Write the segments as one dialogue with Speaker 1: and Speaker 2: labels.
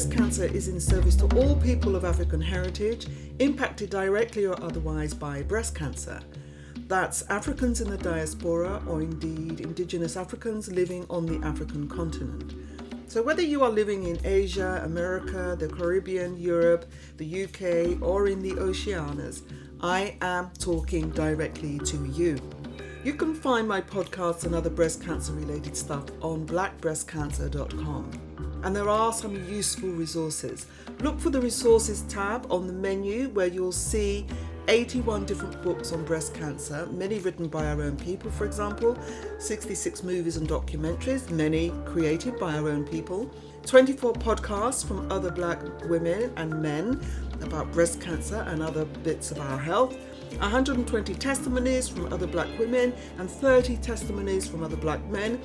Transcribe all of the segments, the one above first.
Speaker 1: Breast Cancer is in service to all people of African heritage impacted directly or otherwise by breast cancer. That's Africans in the diaspora or indeed Indigenous Africans living on the African continent. So, whether you are living in Asia, America, the Caribbean, Europe, the UK, or in the Oceanias, I am talking directly to you. You can find my podcasts and other breast cancer related stuff on blackbreastcancer.com. And there are some useful resources. Look for the resources tab on the menu where you'll see 81 different books on breast cancer, many written by our own people, for example, 66 movies and documentaries, many created by our own people, 24 podcasts from other black women and men about breast cancer and other bits of our health 120 testimonies from other black women and 30 testimonies from other black men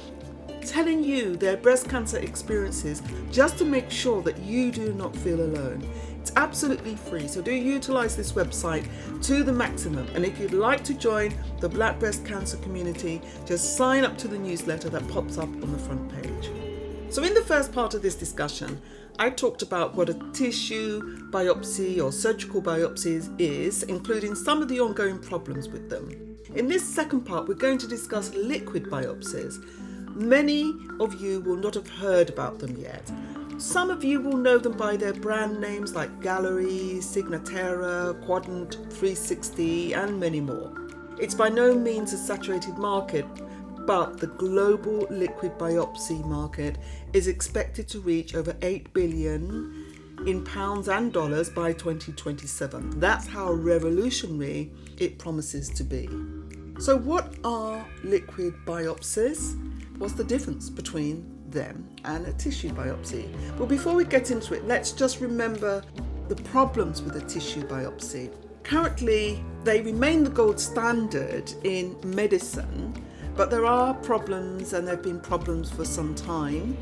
Speaker 1: telling you their breast cancer experiences just to make sure that you do not feel alone. It's absolutely free, so do utilize this website to the maximum. And if you'd like to join the Black Breast Cancer community, just sign up to the newsletter that pops up on the front page. So, in the first part of this discussion, I talked about what a tissue biopsy or surgical biopsy is, including some of the ongoing problems with them. In this second part, we're going to discuss liquid biopsies. Many of you will not have heard about them yet. Some of you will know them by their brand names like Galleri, Signatera, Guardant360, and many more. It's by no means a saturated market, but the global liquid biopsy market is expected to reach over 8 billion in pounds and dollars by 2027. That's how revolutionary it promises to be. So, what are liquid biopsies? What's the difference between them and a tissue biopsy? Well, before we get into it, let's just remember the problems with a tissue biopsy. Currently, they remain the gold standard in medicine but there are problems, and there have been problems for some time.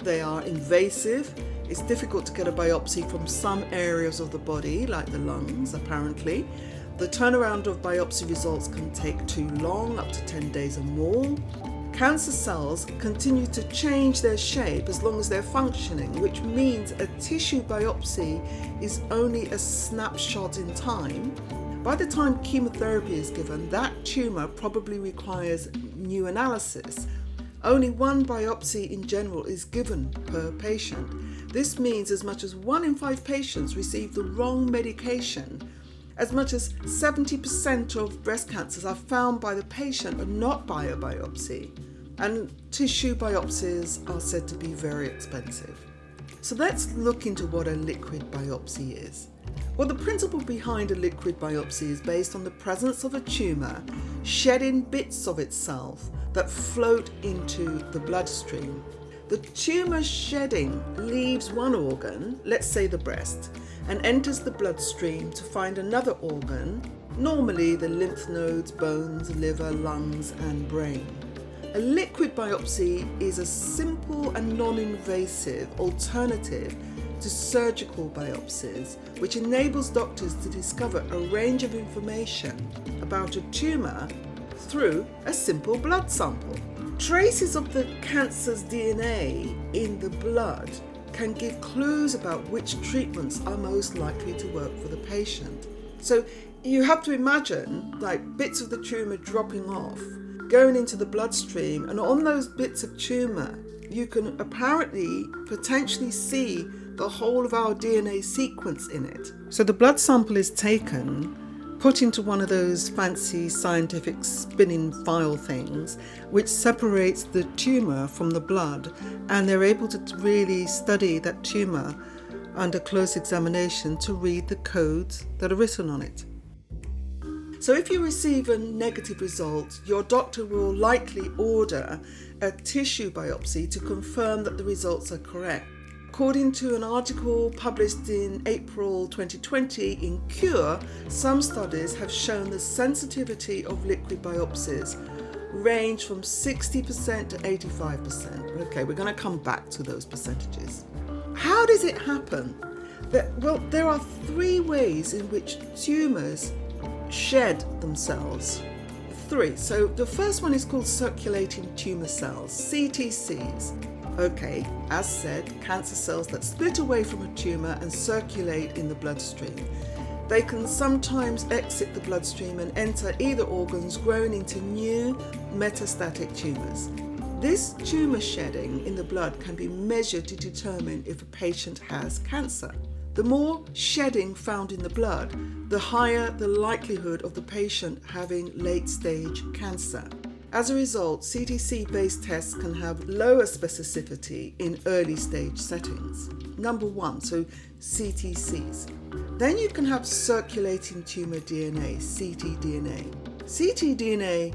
Speaker 1: They are invasive. It's difficult to get a biopsy from some areas of the body, like the lungs, apparently. The turnaround of biopsy results can take too long, up to 10 days or more. Cancer cells continue to change their shape as long as they're functioning, which means a tissue biopsy is only a snapshot in time. By the time chemotherapy is given, that tumour probably requires new analysis. Only one biopsy in general is given per patient. This means as much as one in five patients receive the wrong medication. As much as 70% of breast cancers are found by the patient and not by a biopsy. And tissue biopsies are said to be very expensive. So let's look into what a liquid biopsy is. Well, the principle behind a liquid biopsy is based on the presence of a tumour shedding bits of itself that float into the bloodstream. The tumour shedding leaves one organ, let's say the breast, and enters the bloodstream to find another organ, normally the lymph nodes, bones, liver, lungs, and brain. A liquid biopsy is a simple and non invasive alternative to surgical biopsies, which enables doctors to discover a range of information about a tumour through a simple blood sample. Traces of the cancer's DNA in the blood can give clues about which treatments are most likely to work for the patient. So you have to imagine like bits of the tumour dropping off, going into the bloodstream, and on those bits of tumour, you can apparently potentially see the whole of our DNA sequence in it. So the blood sample is taken, put into one of those fancy scientific spinning file things, which separates the tumour from the blood, and they're able to really study that tumour under close examination to read the codes that are written on it. So, if you receive a negative result, your doctor will likely order a tissue biopsy to confirm that the results are correct. According to an article published in April 2020 in Cure, some studies have shown the sensitivity of liquid biopsies range from 60% to 85%. Okay, we're going to come back to those percentages. How does it happen? That, well, there are three ways in which tumours shed themselves. Three. So the first one is called circulating tumour cells, CTCs. Okay, as said, cancer cells that split away from a tumour and circulate in the bloodstream. They can sometimes exit the bloodstream and enter either organs, growing into new metastatic tumours. This tumour shedding in the blood can be measured to determine if a patient has cancer. The more shedding found in the blood, the higher the likelihood of the patient having late stage cancer. As a result, CTC based tests can have lower specificity in early stage settings. Number one, so CTCs. Then you can have circulating tumor DNA, ctDNA. ctDNA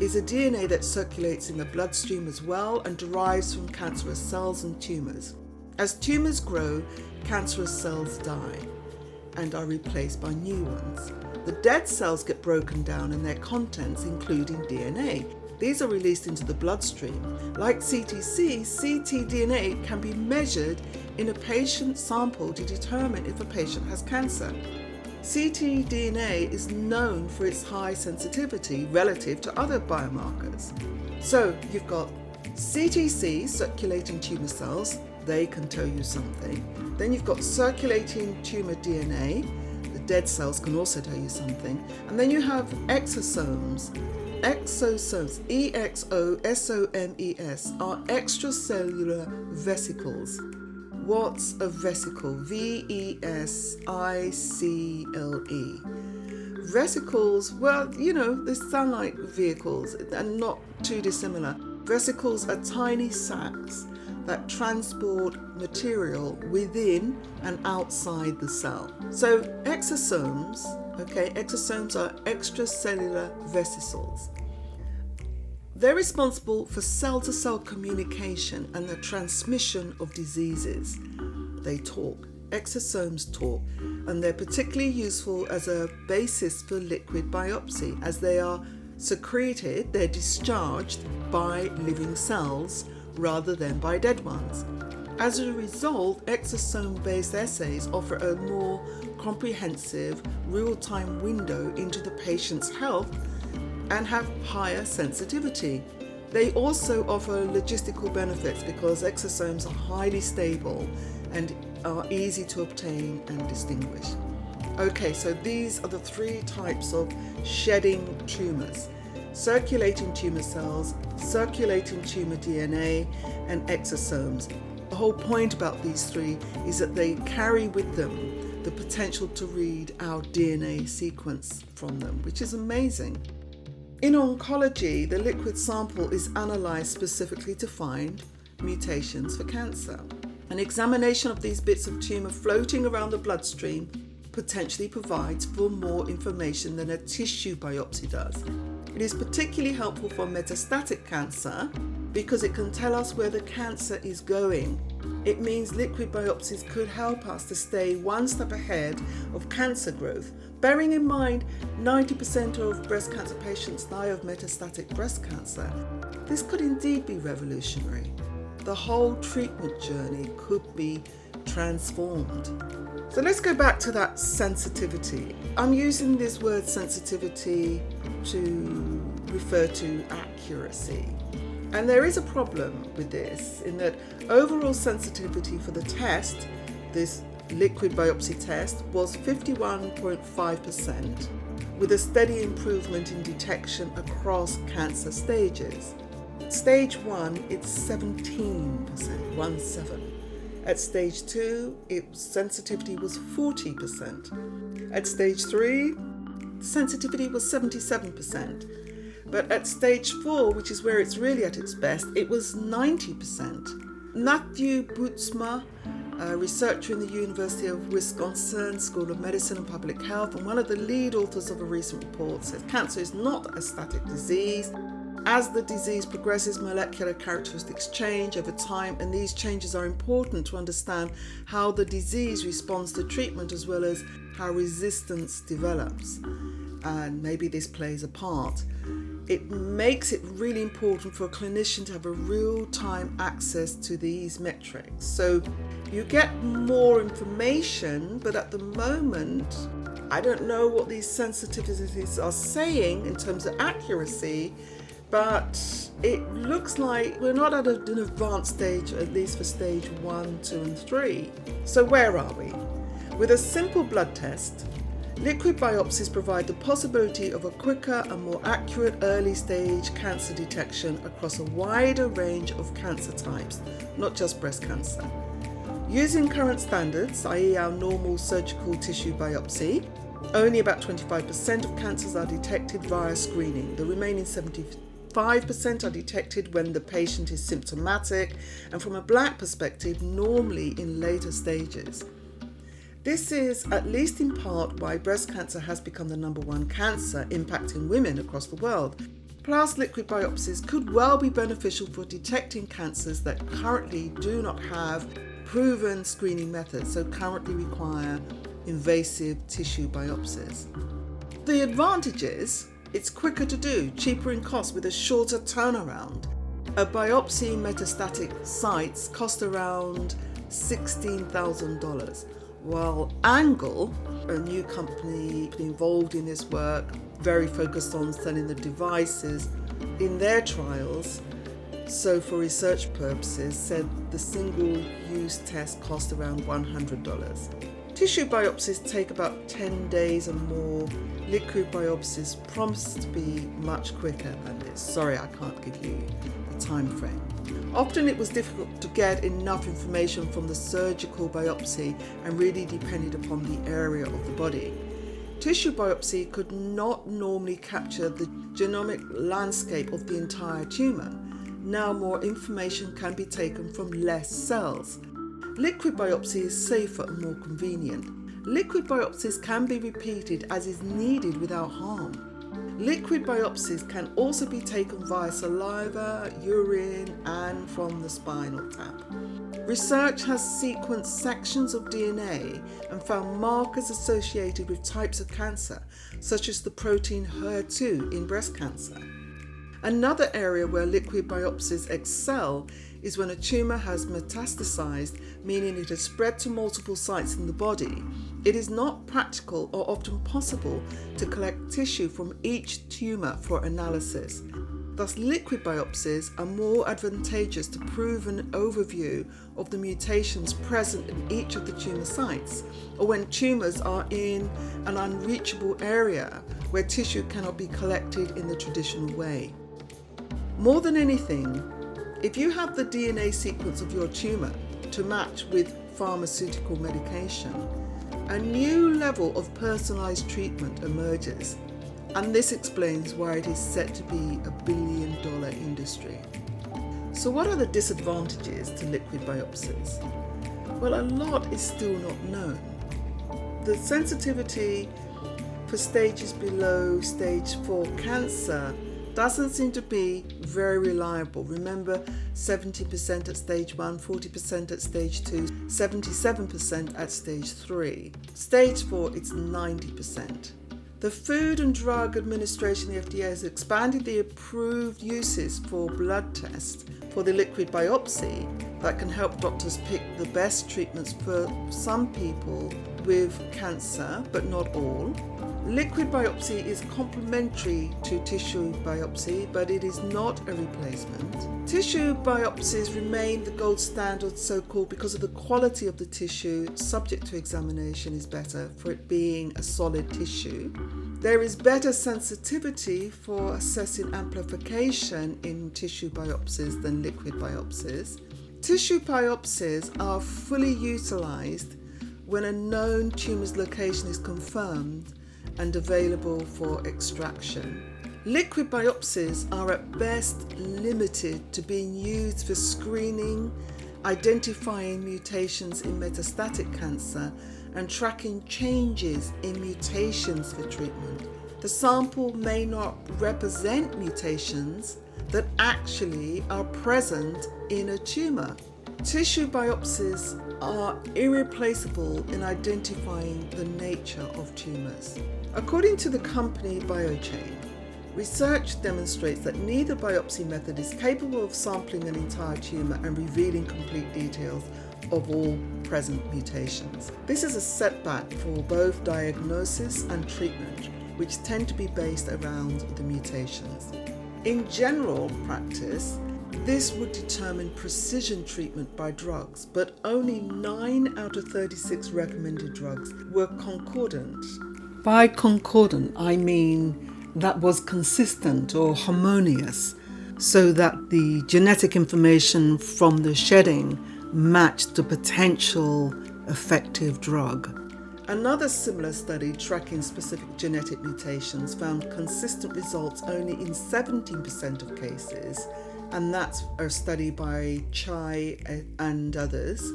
Speaker 1: is a DNA that circulates in the bloodstream as well and derives from cancerous cells and tumors. As tumors grow, cancerous cells die and are replaced by new ones. The dead cells get broken down and their contents, including DNA. These are released into the bloodstream. Like CTC, ctDNA can be measured in a patient sample to determine if a patient has cancer. ctDNA is known for its high sensitivity relative to other biomarkers. So you've got CTC, circulating tumour cells, they can tell you something. Then you've got circulating tumour DNA, the dead cells can also tell you something. And then you have exosomes. Exosomes, E X O S O M E S, are extracellular vesicles. What's a vesicle? V E S I C L E. Vesicles, well, you know, they sound like vehicles and not too dissimilar. Vesicles are tiny sacs that transport material within and outside the cell. So, exosomes, okay, exosomes are extracellular vesicles. They're responsible for cell to cell communication and the transmission of diseases. They talk, exosomes talk, and they're particularly useful as a basis for liquid biopsy as they are secreted, they're discharged by living cells rather than by dead ones. As a result, exosome based assays offer a more comprehensive, real time window into the patient's health and have higher sensitivity. They also offer logistical benefits because exosomes are highly stable and are easy to obtain and distinguish. Okay, so these are the three types of shedding tumours circulating tumour cells, circulating tumour DNA, and exosomes. The whole point about these three is that they carry with them the potential to read our DNA sequence from them, which is amazing. In oncology, the liquid sample is analysed specifically to find mutations for cancer. An examination of these bits of tumour floating around the bloodstream potentially provides for more information than a tissue biopsy does. It is particularly helpful for metastatic cancer because it can tell us where the cancer is going. It means liquid biopsies could help us to stay one step ahead of cancer growth. Bearing in mind 90% of breast cancer patients die of metastatic breast cancer, this could indeed be revolutionary. The whole treatment journey could be transformed. So let's go back to that sensitivity. I'm using this word sensitivity to refer to accuracy. And there is a problem with this in that overall sensitivity for the test, this liquid biopsy test, was 51.5%, with a steady improvement in detection across cancer stages. Stage 1, it's 17%, 1 7. At stage 2, its sensitivity was 40%. At stage 3, sensitivity was 77%. But at stage 4, which is where it's really at its best, it was 90%. Matthew Boetsma, a researcher in the University of Wisconsin School of Medicine and Public Health, and one of the lead authors of a recent report, says cancer is not a static disease. As the disease progresses, molecular characteristics change over time, and these changes are important to understand how the disease responds to treatment as well as how resistance develops. And maybe this plays a part. It makes it really important for a clinician to have a real time access to these metrics. So you get more information, but at the moment, I don't know what these sensitivities are saying in terms of accuracy but it looks like we're not at an advanced stage, at least for stage one, two, and three. So, where are we? With a simple blood test, liquid biopsies provide the possibility of a quicker and more accurate early stage cancer detection across a wider range of cancer types, not just breast cancer. Using current standards, i.e., our normal surgical tissue biopsy, only about 25% of cancers are detected via screening. The remaining 75% are detected when the patient is symptomatic, and from a black perspective, normally in later stages. This is, at least in part, why breast cancer has become the number one cancer impacting women across the world. Plus, liquid biopsies could well be beneficial for detecting cancers that currently do not have proven screening methods, so currently require invasive tissue biopsies. The advantage is it's quicker to do, cheaper in cost with a shorter turnaround. A biopsy metastatic sites cost around $16,000, while Angle, a new company involved in this work, very focused on selling the devices, in their trials so, for research purposes, said the single use test cost around $100. Tissue biopsies take about 10 days or more. Liquid biopsies promise to be much quicker than this. Sorry, I can't give you a time frame. Often it was difficult to get enough information from the surgical biopsy and really depended upon the area of the body. Tissue biopsy could not normally capture the genomic landscape of the entire tumour now more information can be taken from less cells. Liquid biopsy is safer and more convenient. Liquid biopsies can be repeated as is needed without harm. Liquid biopsies can also be taken via saliva, urine, and from the spinal tap. Research has sequenced sections of DNA and found markers associated with types of cancer, such as the protein HER2 in breast cancer. Another area where liquid biopsies excel is when a tumour has metastasized, meaning it has spread to multiple sites in the body. It is not practical or often possible to collect tissue from each tumour for analysis. Thus, liquid biopsies are more advantageous to prove an overview of the mutations present in each of the tumour sites, or when tumours are in an unreachable area where tissue cannot be collected in the traditional way. More than anything, if you have the DNA sequence of your tumour to match with pharmaceutical medication, a new level of personalised treatment emerges, and this explains why it is set to be a billion dollar industry. So, what are the disadvantages to liquid biopsies? Well, a lot is still not known. The sensitivity for stages below stage 4 cancer doesn't seem to be very reliable. Remember 70% at stage 1, 40% at stage 2, 77% at stage 3. Stage 4, it's 90%. The Food and Drug Administration, the FDA, has expanded the approved uses for blood tests for the liquid biopsy that can help doctors pick the best treatments for some people with cancer, but not all. Liquid biopsy is complementary to tissue biopsy, but it is not a replacement. Tissue biopsies remain the gold standard, so called, because of the quality of the tissue subject to examination is better for it being a solid tissue. There is better sensitivity for assessing amplification in tissue biopsies than liquid biopsies. Tissue biopsies are fully utilized when a known tumour's location is confirmed and available for extraction. Liquid biopsies are at best limited to being used for screening, identifying mutations in metastatic cancer, and tracking changes in mutations for treatment. The sample may not represent mutations that actually are present in a tumour. Tissue biopsies are irreplaceable in identifying the nature of tumours. According to the company BioChain, research demonstrates that neither biopsy method is capable of sampling an entire tumour and revealing complete details of all present mutations. This is a setback for both diagnosis and treatment, which tend to be based around the mutations. In general practice, this would determine precision treatment by drugs, but only 9 out of 36 recommended drugs were concordant. By concordant, I mean that was consistent or harmonious, so that the genetic information from the shedding matched the potential effective drug. Another similar study tracking specific genetic mutations found consistent results only in 17% of cases, and that's a study by Chae and others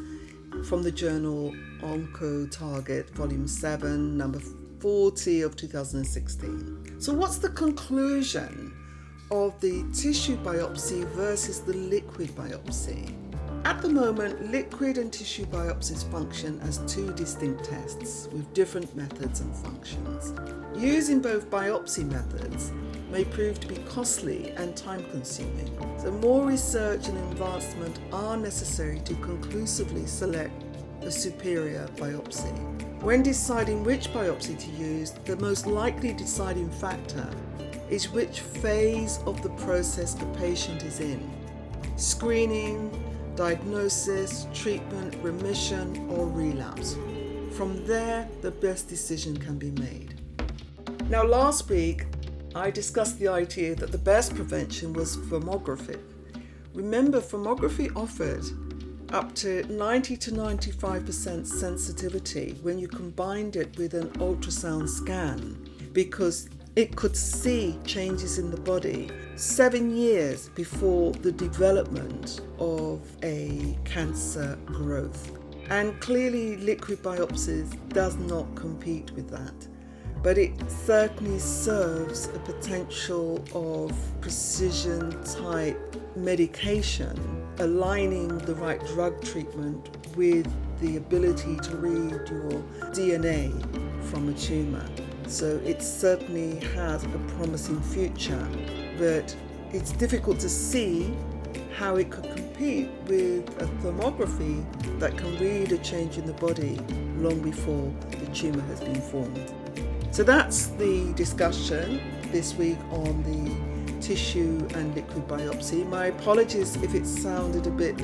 Speaker 1: from the journal OncoTarget, Volume 7, number 40 of 2016. So, what's the conclusion of the tissue biopsy versus the liquid biopsy? At the moment, liquid and tissue biopsies function as two distinct tests with different methods and functions. Using both biopsy methods may prove to be costly and time consuming, so more research and advancement are necessary to conclusively select the superior biopsy. When deciding which biopsy to use, the most likely deciding factor is which phase of the process the patient is in. Screening, diagnosis, treatment, remission, or relapse. From there, the best decision can be made. Now, last week, I discussed the idea that the best prevention was thermography. Remember, thermography offered up to 90 to 95% sensitivity when you combined it with an ultrasound scan because it could see changes in the body seven years before the development of a cancer growth. And clearly, liquid biopsies does not compete with that. But it certainly serves a potential of precision type medication, aligning the right drug treatment with the ability to read your DNA from a tumour. So it certainly has a promising future, but it's difficult to see how it could compete with a thermography that can read a change in the body long before the tumour has been formed. So that's the discussion this week on the tissue and liquid biopsy. My apologies if it sounded a bit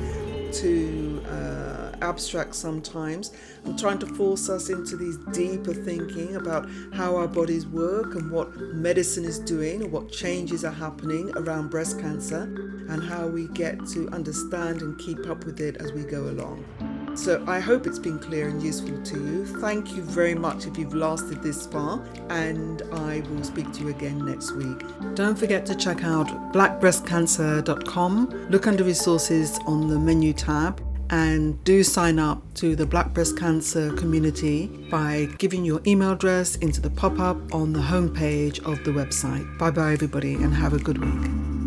Speaker 1: too. Uh, abstract sometimes. I'm trying to force us into these deeper thinking about how our bodies work and what medicine is doing and what changes are happening around breast cancer and how we get to understand and keep up with it as we go along. So I hope it's been clear and useful to you. Thank you very much if you've lasted this far, and I will speak to you again next week. Don't forget to check out blackbreastcancer.com. Look under resources on the menu tab and do sign up to the Black Breast Cancer community by giving your email address into the pop up on the homepage of the website. Bye bye, everybody, and have a good week.